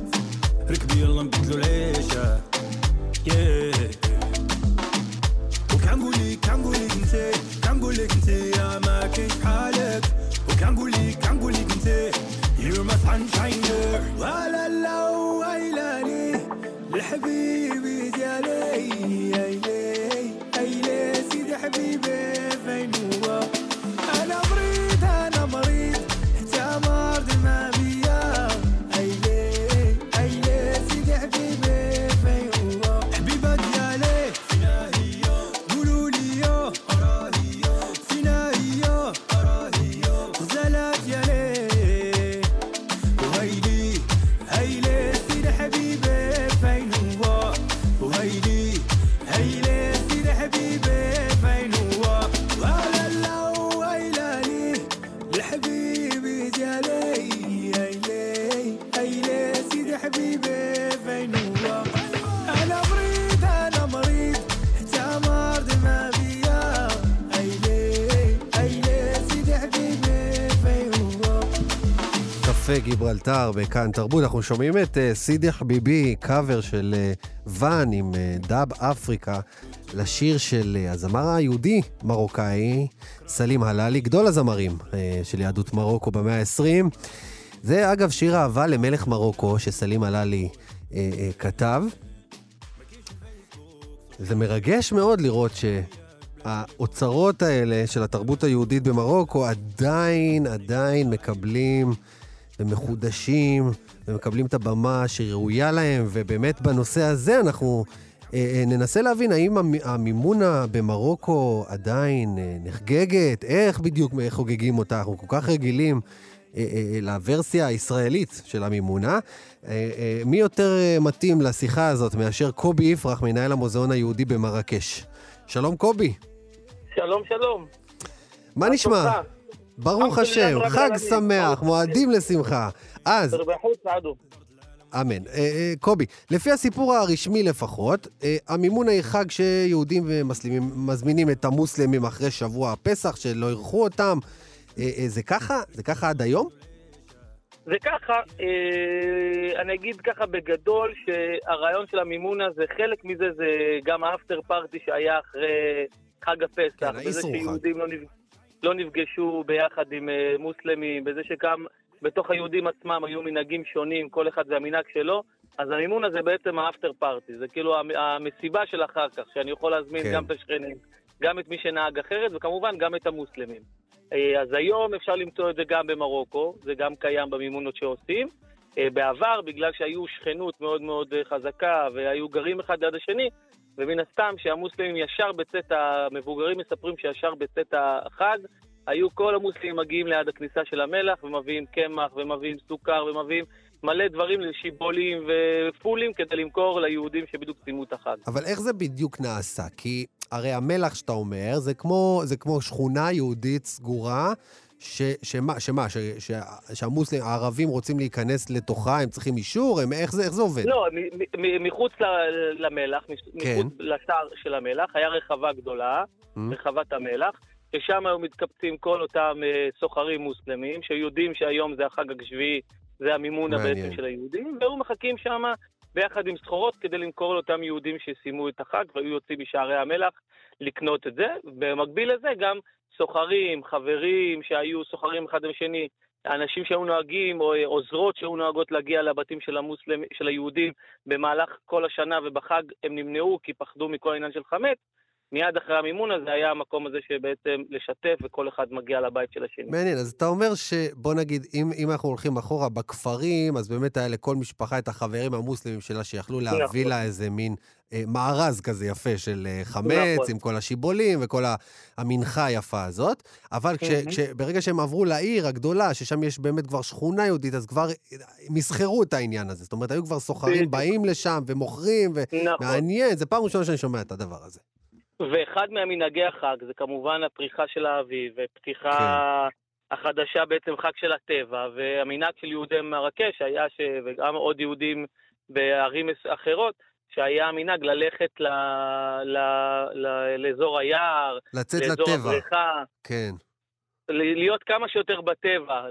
ركبي يلا نبدلو גיברלטר בכאן תרבות. אנחנו שומעים את uh, סידי חביבי, קאבר של uh, ואן עם uh, דאב אפריקה, לשיר של uh, הזמר היהודי מרוקאי, סלים הלאלי, גדול הזמרים uh, של יהדות מרוקו במאה ה-20. זה אגב שיר אהבה למלך מרוקו שסלים הלאלי uh, uh, כתב. זה מרגש מאוד לראות ש... האוצרות האלה של התרבות היהודית במרוקו עדיין, עדיין מקבלים ומחודשים ומקבלים את הבמה שראויה להם, ובאמת בנושא הזה אנחנו אה, אה, ננסה להבין האם המימונה במרוקו עדיין אה, נחגגת, איך בדיוק חוגגים אותה, אנחנו כל כך רגילים אה, אה, לוורסיה הישראלית של המימונה. אה, אה, מי יותר אה, מתאים לשיחה הזאת מאשר קובי יפרח, מנהל המוזיאון היהודי במרקש? שלום קובי. שלום, שלום. מה נשמע? ברוך השם, חג שמח, מועדים לשמחה. אז... אמן. אה, אה, קובי, לפי הסיפור הרשמי לפחות, אה, המימון היא חג שיהודים ומסלימים מזמינים את המוסלמים אחרי שבוע הפסח, שלא אירחו אותם. זה ככה? זה ככה עד היום? זה ככה, אני אגיד ככה בגדול, שהרעיון של המימונה זה חלק מזה, זה גם האפטר פארטי שהיה אחרי חג הפסח, כן, בזה שיהודים לא, נפג... לא נפגשו ביחד עם uh, מוסלמים, בזה שגם בתוך היהודים עצמם היו מנהגים שונים, כל אחד זה המנהג שלו, אז המימון הזה בעצם האפטר פארטי, זה כאילו המסיבה של אחר כך, שאני יכול להזמין כן. גם את השכנים, גם את מי שנהג אחרת, וכמובן גם את המוסלמים. אה, אז היום אפשר למצוא את זה גם במרוקו, זה גם קיים במימונות שעושים. אה, בעבר, בגלל שהיו שכנות מאוד מאוד חזקה והיו גרים אחד ליד השני, ומן הסתם שהמוסלמים ישר בצאת, המבוגרים מספרים שישר בצאת החג, היו כל המוסלמים מגיעים ליד הכניסה של המלח ומביאים קמח ומביאים סוכר ומביאים מלא דברים לשיבולים ופולים כדי למכור ליהודים שבדיוק סיימו את החג. אבל איך זה בדיוק נעשה? כי הרי המלח שאתה אומר, זה כמו, זה כמו שכונה יהודית סגורה, ש, שמה, שמה ש, ש, שהמוסלמים, הערבים רוצים להיכנס לתוכה, הם צריכים אישור? הם, איך, זה, איך זה עובד? לא, מ, מ, מחוץ למלח, כן. מחוץ לשער של המלח, היה רחבה גדולה, mm. רחבת המלח, ששם היו מתקבצים כל אותם uh, סוחרים מוסלמים, שיודעים שהיום זה החג השביעי, זה המימונה בעצם של היהודים, והיו מחכים שם ביחד עם סחורות כדי למכור לאותם יהודים שסיימו את החג והיו יוצאים משערי המלח לקנות את זה. במקביל לזה גם סוחרים, חברים שהיו סוחרים אחד עם השני, אנשים שהיו נוהגים, או עוזרות שהיו נוהגות להגיע לבתים של, המוסלם, של היהודים במהלך כל השנה ובחג הם נמנעו כי פחדו מכל העניין של חמץ. מיד אחרי המימון הזה היה המקום הזה שבעצם לשתף וכל אחד מגיע לבית של השני. מעניין, אז אתה אומר שבוא נגיד, אם, אם אנחנו הולכים אחורה בכפרים, אז באמת היה לכל משפחה את החברים המוסלמים שלה שיכלו להביא נכון. לה איזה מין אה, מארז כזה יפה של אה, חמץ, נכון. עם כל השיבולים וכל המנחה היפה הזאת. אבל כש. כש, ברגע שהם עברו לעיר הגדולה, ששם יש באמת כבר שכונה יהודית, אז כבר אה, מסחרו את העניין הזה. זאת אומרת, היו כבר סוחרים באים לשם ומוכרים, ומעניין, נכון. זה פעם ראשונה שאני שומע את הדבר הזה. ואחד מהמנהגי החג זה כמובן הפריחה של האביב, ופתיחה כן. החדשה בעצם חג של הטבע, והמנהג של יהודי מרקש היה, ש... וגם עוד יהודים בערים אחרות, שהיה המנהג ללכת ל... ל... ל... לאזור היער, לצאת לאזור לטבע. הבריכה. כן. להיות כמה שיותר בטבע,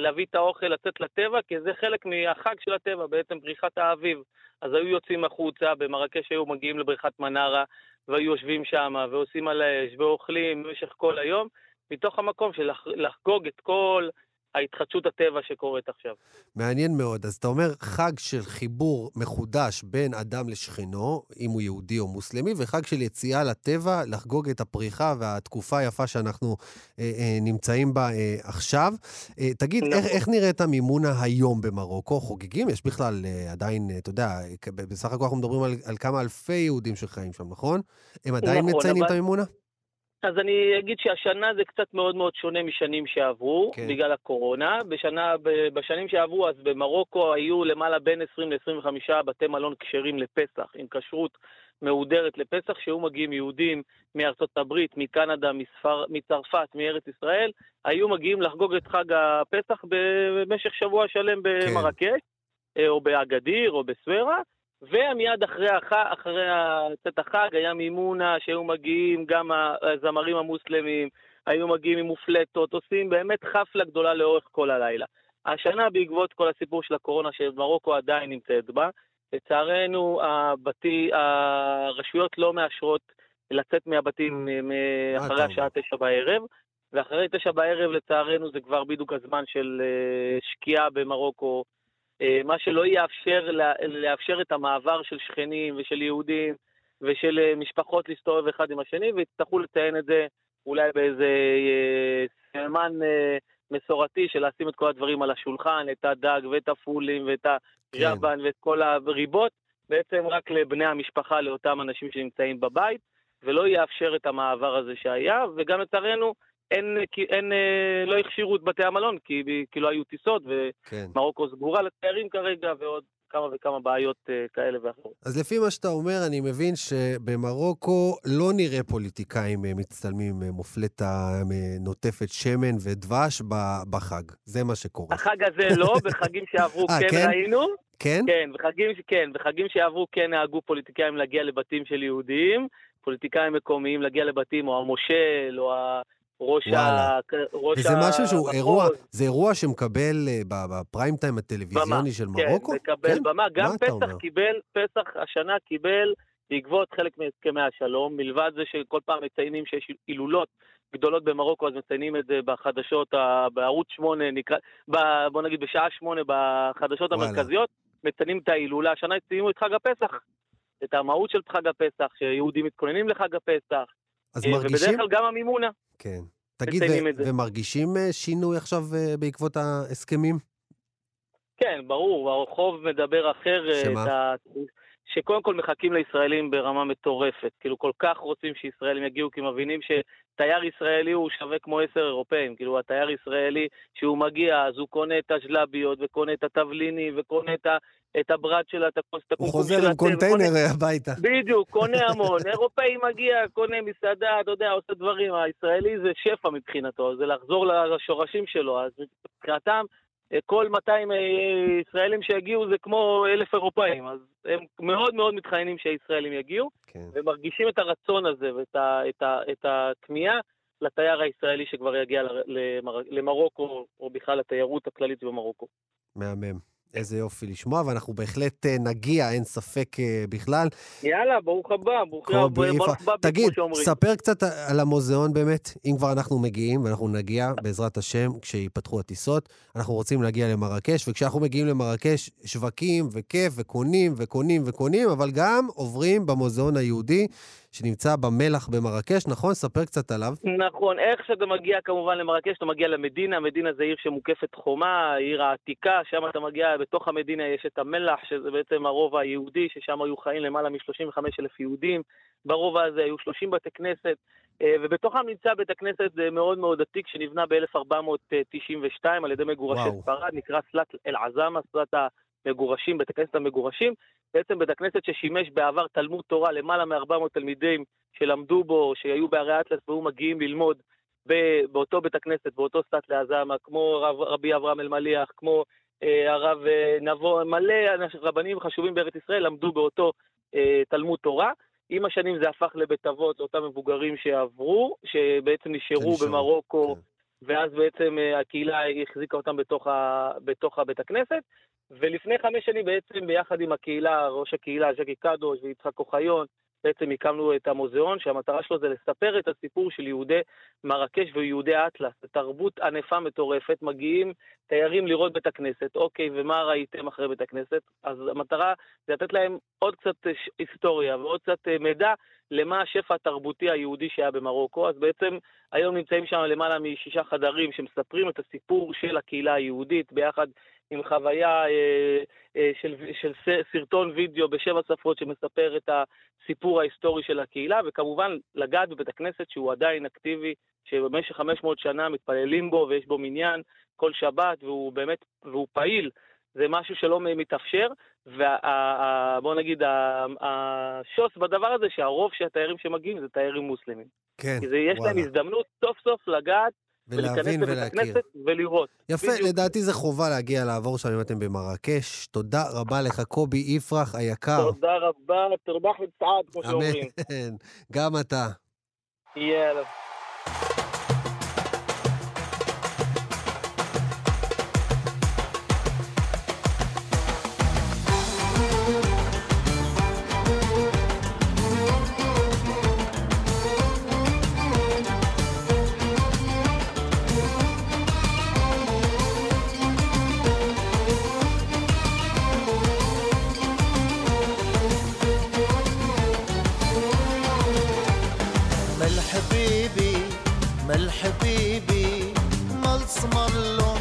להביא את האוכל, לצאת לטבע, כי זה חלק מהחג של הטבע, בעצם פריחת האביב. אז היו יוצאים החוצה, במרקש היו מגיעים לבריכת מנרה, והיו יושבים שם, ועושים על האש, ואוכלים במשך כל היום, מתוך המקום של לחגוג את כל ההתחדשות הטבע שקורית עכשיו. מעניין מאוד. אז אתה אומר חג של חיבור מחודש בין אדם לשכנו, אם הוא יהודי או מוסלמי, וחג של יציאה לטבע, לחגוג את הפריחה והתקופה היפה שאנחנו אה, אה, נמצאים בה אה, עכשיו. אה, תגיד, נכון. איך, איך נראית המימונה היום במרוקו? חוגגים? יש בכלל אה, עדיין, אה, אתה יודע, בסך הכל אנחנו מדברים על, על כמה אלפי יהודים שחיים שם, נכון? הם עדיין נכון, מציינים אבל... את המימונה? אז אני אגיד שהשנה זה קצת מאוד מאוד שונה משנים שעברו, כן. בגלל הקורונה. בשנה, בשנים שעברו, אז במרוקו היו למעלה בין 20 ל-25 בתי מלון כשרים לפסח, עם כשרות מהודרת לפסח, שהיו מגיעים יהודים מארצות הברית, מקנדה, מספר, מצרפת, מארץ ישראל, היו מגיעים לחגוג את חג הפסח במשך שבוע שלם כן. במרקש, כן. או באגדיר, או בסוורה. ומיד אחרי, הח... אחרי צאת החג היה מימונה שהיו מגיעים גם הזמרים המוסלמים, היו מגיעים עם מופלטות, עושים באמת חפלה גדולה לאורך כל הלילה. השנה, בעקבות כל הסיפור של הקורונה, שמרוקו עדיין נמצאת בה, לצערנו, הבתי, הרשויות לא מאשרות לצאת מהבתים אחרי השעה תשע בערב, ואחרי תשע בערב, לצערנו, זה כבר בדיוק הזמן של אה, שקיעה במרוקו, מה שלא יאפשר, לאפשר את המעבר של שכנים ושל יהודים ושל אה, משפחות להסתובב אחד עם השני, ויצטרכו לציין את זה אולי באיזה סממן מסורתי של לשים את כל הדברים על השולחן, את הדג ואת הפולים ואת הג'אבן כן. ואת כל הריבות, בעצם רק לבני המשפחה, לאותם אנשים שנמצאים בבית, ולא יאפשר את המעבר הזה שהיה, וגם לצערנו, אין, אין, אה, לא הכשירו את בתי המלון, כי, כי לא היו טיסות, כן. ומרוקו כן. סגורה לתיירים כרגע, ועוד כמה וכמה בעיות uh, כאלה ואחרות. אז לפי מה שאתה אומר, אני מבין שבמרוקו לא נראה פוליטיקאים uh, מצטלמים מופלטה נוטפת שמן ודבש בחג. זה מה שקורה. החג הזה לא, בחגים שעברו כן, כן ראינו. כן? כן, בחגים, כן, בחגים שעברו כן נהגו פוליטיקאים להגיע לבתים של יהודים, פוליטיקאים מקומיים להגיע לבתים, או המושל, או ה... ראש ה... ראש וזה ה... משהו שהוא אירוע, זה אירוע שמקבל uh, בפריים טיים הטלוויזיוני במה, של כן, מרוקו? כן, מקבל כן? במה. גם פסח קיבל, פסח השנה קיבל, בעקבות חלק מהסכמי השלום, מלבד זה שכל פעם מציינים שיש הילולות גדולות במרוקו, אז מציינים את זה בחדשות, בערוץ 8, נקרא, ב, בוא נגיד בשעה 8 בחדשות וואלה. המרכזיות, מציינים את ההילולה. השנה ציינו את חג הפסח, את המהות של חג הפסח, שיהודים מתכוננים לחג הפסח. אז אה, מרגישים... ובדרך כלל גם המימונה. כן. תגיד, ו- ומרגישים אה, שינוי עכשיו אה, בעקבות ההסכמים? כן, ברור, הרחוב מדבר אחר. שמה? את ה... שקודם כל מחכים לישראלים ברמה מטורפת. כאילו, כל כך רוצים שישראלים יגיעו, כי מבינים שתייר ישראלי הוא שווה כמו עשר אירופאים. כאילו, התייר ישראלי, שהוא מגיע, אז הוא קונה את השלביות, וקונה את התבליני, וקונה את, ה, את הברד של התפוס, את הוא חוזר עם קונטיינר וקונה... הביתה. בדיוק, קונה המון. אירופאי מגיע, קונה מסעדה, אתה יודע, עושה דברים. הישראלי זה שפע מבחינתו, זה לחזור לשורשים שלו. אז מבחינתם, כל 200 אה, ישראלים שיגיעו זה כמו אלף אירופאים, אז הם מאוד מאוד מתחננים שהישראלים יגיעו, כן. ומרגישים את הרצון הזה ואת ה, את ה, את הכמיהה לתייר הישראלי שכבר יגיע למר, למרוקו, או בכלל לתיירות הכללית במרוקו. מהמם. איזה יופי לשמוע, ואנחנו בהחלט אה, נגיע, אין ספק אה, בכלל. יאללה, ברוך הבא, ברוך הבא, תגיד, ספר קצת על המוזיאון באמת, אם כבר אנחנו מגיעים, ואנחנו נגיע, בעזרת השם, כשיפתחו הטיסות. אנחנו רוצים להגיע למרקש, וכשאנחנו מגיעים למרקש, שווקים וכיף, וקונים וקונים וקונים, אבל גם עוברים במוזיאון היהודי. שנמצא במלח במרקש, נכון? ספר קצת עליו. נכון, איך שאתה מגיע כמובן למרקש, אתה מגיע למדינה, מדינה זה עיר שמוקפת חומה, עיר העתיקה, שם אתה מגיע, בתוך המדינה יש את המלח, שזה בעצם הרובע היהודי, ששם היו חיים למעלה מ-35 אלף יהודים. ברובע הזה היו 30 בתי כנסת, אה, ובתוכם נמצא בית הכנסת מאוד מאוד עתיק, שנבנה ב-1492 על ידי מגורשי ספרד, נקרא סלט אל-עזאמה, סלט המגורשים, בית הכנסת המגורשים. בעצם בית הכנסת ששימש בעבר תלמוד תורה למעלה מ-400 תלמידים שלמדו בו, שהיו בערי אטלס והיו מגיעים ללמוד באותו בית הכנסת, באותו סטט לעזמה, כמו רב, רבי אברהם אלמליח, כמו אה, הרב אה, נבו, מלא רבנים חשובים בארץ ישראל למדו באותו אה, תלמוד תורה. עם השנים זה הפך לבית אבות לאותם מבוגרים שעברו, שבעצם נשארו במרוקו, כן. ואז בעצם אה, הקהילה החזיקה אותם בתוך, ה, בתוך הבית הכנסת. ולפני חמש שנים בעצם ביחד עם הקהילה, ראש הקהילה, ז'קי קדוש ויצחק אוחיון, בעצם הקמנו את המוזיאון, שהמטרה שלו זה לספר את הסיפור של יהודי מרקש ויהודי אטלס. תרבות ענפה מטורפת, מגיעים תיירים לראות בית הכנסת, אוקיי, ומה ראיתם אחרי בית הכנסת? אז המטרה זה לתת להם עוד קצת היסטוריה ועוד קצת אה, מידע למה השפע התרבותי היהודי שהיה במרוקו. אז בעצם היום נמצאים שם למעלה משישה חדרים שמספרים את הסיפור של הקהילה היהודית ביחד עם חוויה אה, אה, של, של סרטון וידאו בשבע שפות שמספר את הסיפור ההיסטורי של הקהילה, וכמובן לגעת בבית הכנסת שהוא עדיין אקטיבי, שבמשך 500 שנה מתפללים בו ויש בו מניין כל שבת, והוא באמת, והוא פעיל. זה משהו שלא מתאפשר, ובוא נגיד, השוס בדבר הזה, שהרוב של התיירים שמגיעים זה תיירים מוסלמים. כן, כי זה, יש וואלה. להם הזדמנות סוף סוף לגעת ולהבין ולהכיר. ולראות. יפה, בדיוק. לדעתי זה חובה להגיע לעבור שם אם אתם במרקש. תודה רבה לך, קובי יפרח היקר. תודה רבה, תרבח וצעד, כמו שאומרים. אמן, גם אתה. יאללה. مال حبيبي مال سمر اللون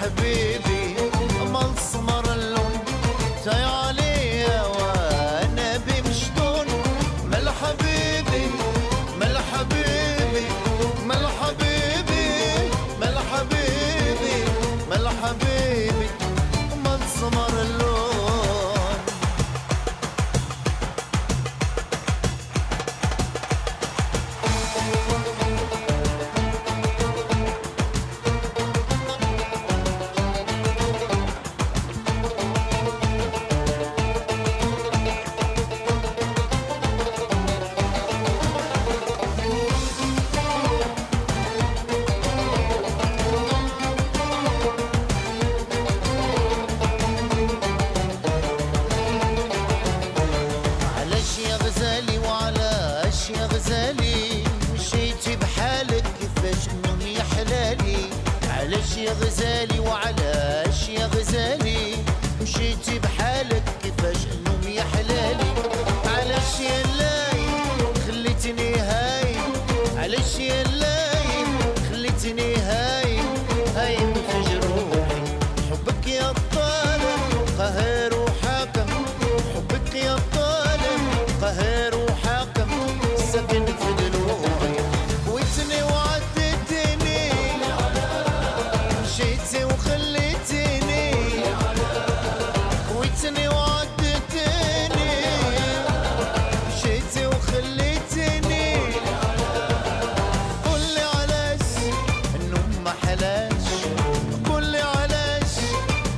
حبيبي.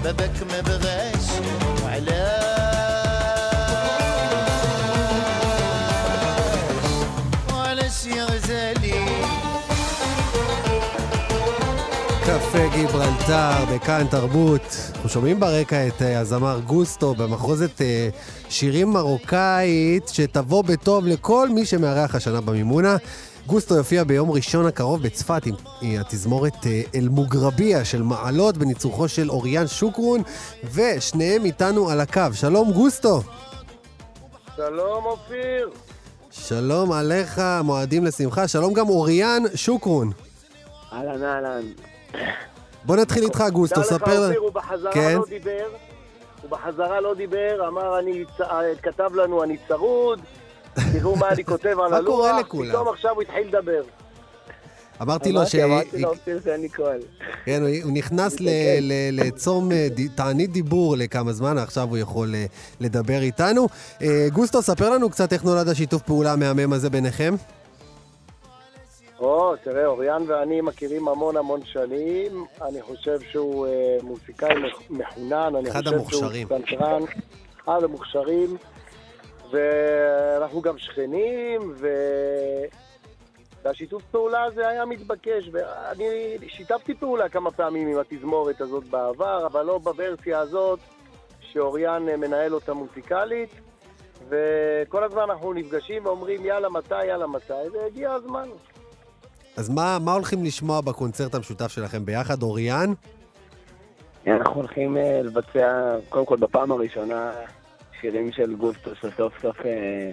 بابك ما بغاش وعلاش وعلاش يا غزالي קפה גיברלטר בכאן תרבות. אנחנו שומעים ברקע את אה, הזמר גוסטו במחרוזת אה, שירים מרוקאית שתבוא בטוב לכל מי שמארח השנה במימונה. גוסטו יופיע ביום ראשון הקרוב בצפת עם עם התזמורת אה, אל-מוגרביה של מעלות בניצוחו של אוריאן שוקרון, ושניהם איתנו על הקו. שלום גוסטו. שלום אופיר. שלום עליך, מועדים לשמחה. שלום גם אוריאן שוקרון. אהלן אהלן. בוא נתחיל איתך גוסטו, תדע לך ספר... אופיר, הוא בחזרה כן. לא דיבר. הוא בחזרה לא דיבר, אמר אני, אה, כתב לנו אני צרוד, תראו מה אני כותב על הלוח. פתאום עכשיו הוא התחיל לדבר. אמרתי לו ש... אמרתי, לאופיר שאני כהן. כן, הוא- נכנס לצום אה, תענית דיבור לכמה זמן, עכשיו הוא יכול אה, לדבר איתנו. אה, גוסטו, ספר לנו קצת איך נולד השיתוף פעולה המהמם הזה ביניכם. או, תראה, אוריאן ואני מכירים המון המון שנים. אני חושב שהוא מוזיקאי מח- מחונן. אחד המוכשרים. אחד המוכשרים. ואנחנו גם שכנים, ו... והשיתוף פעולה הזה היה מתבקש. ואני שיתפתי פעולה כמה פעמים עם התזמורת הזאת בעבר, אבל לא בוורסיה הזאת שאוריאן אה, מנהל אותה מוזיקלית. וכל הזמן אנחנו נפגשים ואומרים, יאללה, מתי, יאללה, מתי, והגיע הזמן. אז מה, מה הולכים לשמוע בקונצרט המשותף שלכם ביחד, אוריאן? אנחנו הולכים אה, לבצע, קודם כל בפעם הראשונה, שירים של גוסטו, שסוף סוף אה,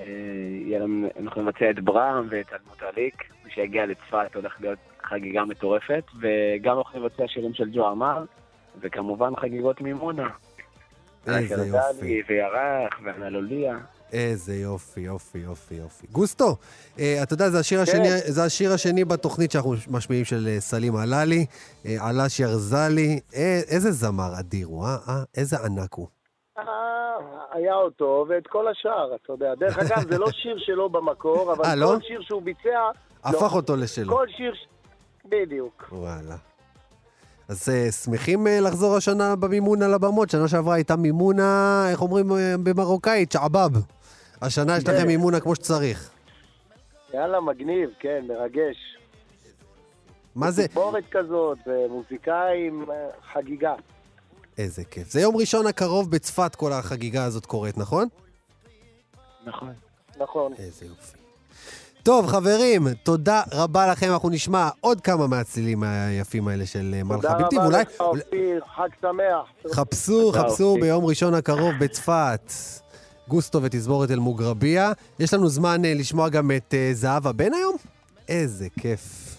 אה, אנחנו נבצע את ברם ואת אלמות עליק, מי שיגיע לצפת הולך להיות חגיגה מטורפת, וגם אנחנו נבצע שירים של ג'ו עמר, וכמובן חגיגות מימונה. איזה יופי. וירח ואנלוליה. איזה יופי, יופי, יופי, יופי. גוסטו, אה, אתה יודע, זה השיר, כן. השני, זה השיר השני בתוכנית שאנחנו משמיעים של סלים עללי, אה, עלש ירזלי. אה, איזה זמר אדיר הוא, אה? אה? איזה ענק הוא. אה, היה אותו ואת כל השאר, אתה יודע. דרך אגב, זה לא שיר שלו במקור, אבל אה, לא? כל שיר שהוא ביצע... הפך לא. אותו לשלו. כל שיר... בדיוק. וואלה. אז אה, שמחים אה, לחזור השנה במימונה לבמות. שנה שעברה הייתה מימונה, איך אומרים אה, במרוקאית? שעבאב. השנה יש לכם כן. מימונה כמו שצריך. יאללה, מגניב, כן, מרגש. מה זה? תסבורת כזאת, ומוזיקאים, אה, חגיגה. איזה כיף. זה יום ראשון הקרוב בצפת כל החגיגה הזאת קורית, נכון? נכון. נכון. איזה יופי. טוב, חברים, תודה רבה לכם. אנחנו נשמע עוד כמה מהצלילים היפים האלה של אה, מלכה תודה בלתי. רבה לך, אופיר, חג שמח. חפשו, תודה, חפשו. ביום ראשון הקרוב בצפת. גוסטו ותזמורת אל-מוגרביה. יש לנו זמן אה, לשמוע גם את אה, זהבה בן היום? איזה כיף.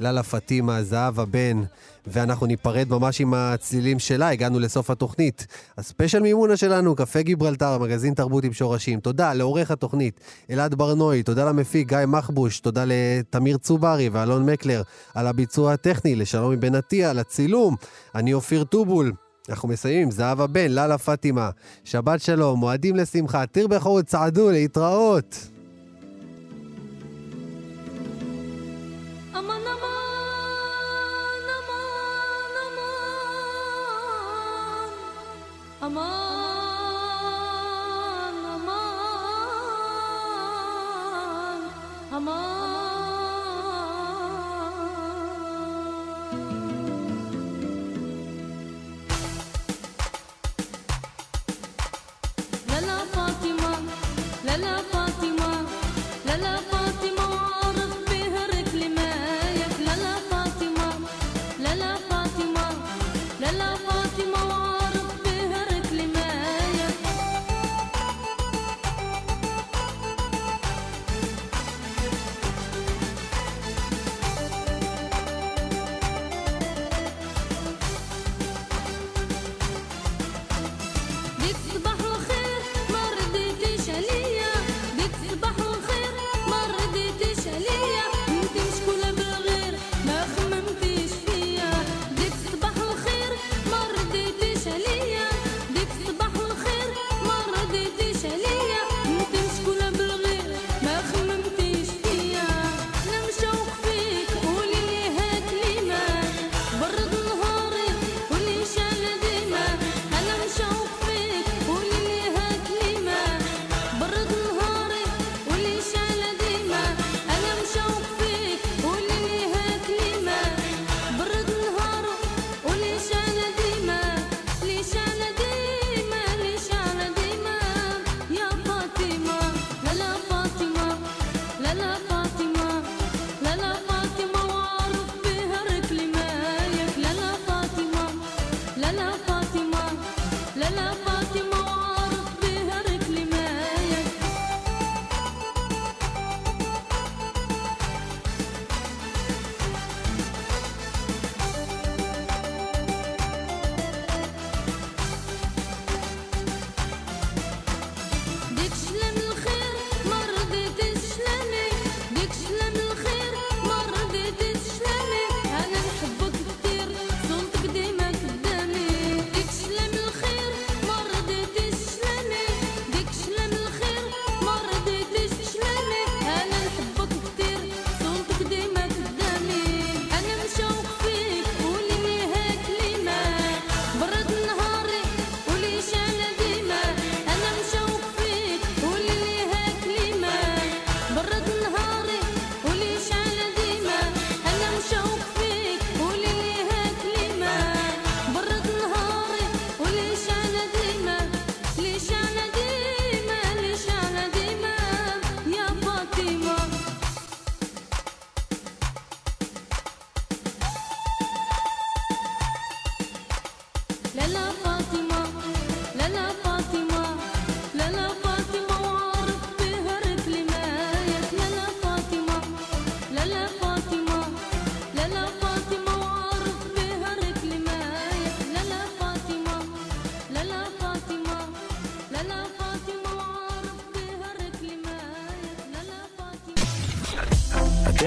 לאללה פטימה, זהבה בן, ואנחנו ניפרד ממש עם הצלילים שלה, הגענו לסוף התוכנית. הספיישל מימונה שלנו, קפה גיברלטר, מגזין תרבות עם שורשים. תודה לעורך התוכנית, אלעד ברנועי, תודה למפיק גיא מחבוש, תודה לתמיר צוברי ואלון מקלר על הביצוע הטכני, לשלומי בן עטיה על הצילום. אני אופיר טובול. אנחנו מסיימים זהבה בן, לאללה פטימה. שבת שלום, מועדים לשמחה, תרבחו וצעדו, להתראות. aman aman aman aman